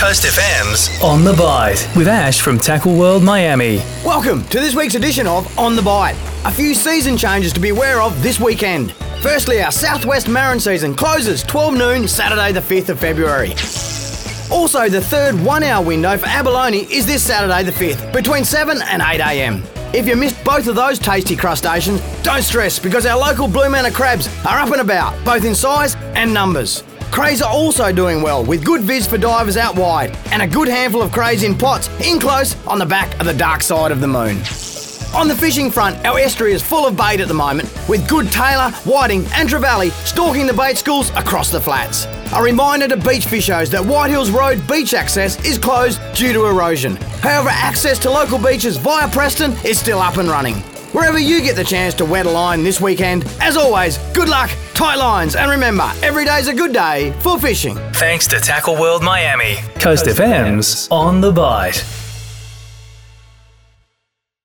Coast FM's On the Bite with Ash from Tackle World Miami. Welcome to this week's edition of On the Bite. A few season changes to be aware of this weekend. Firstly, our Southwest marron season closes 12 noon Saturday, the 5th of February. Also, the third one hour window for abalone is this Saturday, the 5th, between 7 and 8 am. If you missed both of those tasty crustaceans, don't stress because our local Blue Manna crabs are up and about, both in size and numbers. Crays are also doing well, with good viz for divers out wide, and a good handful of crays in pots in close on the back of the dark side of the moon. On the fishing front, our estuary is full of bait at the moment, with good tailor, whiting, and trevally stalking the bait schools across the flats. A reminder to beach fishers that White Hills Road beach access is closed due to erosion. However, access to local beaches via Preston is still up and running. Wherever you get the chance to wet a line this weekend, as always, good luck, tight lines, and remember, every day's a good day for fishing. thanks to Tackle World Miami. Coast FM's On the Bite.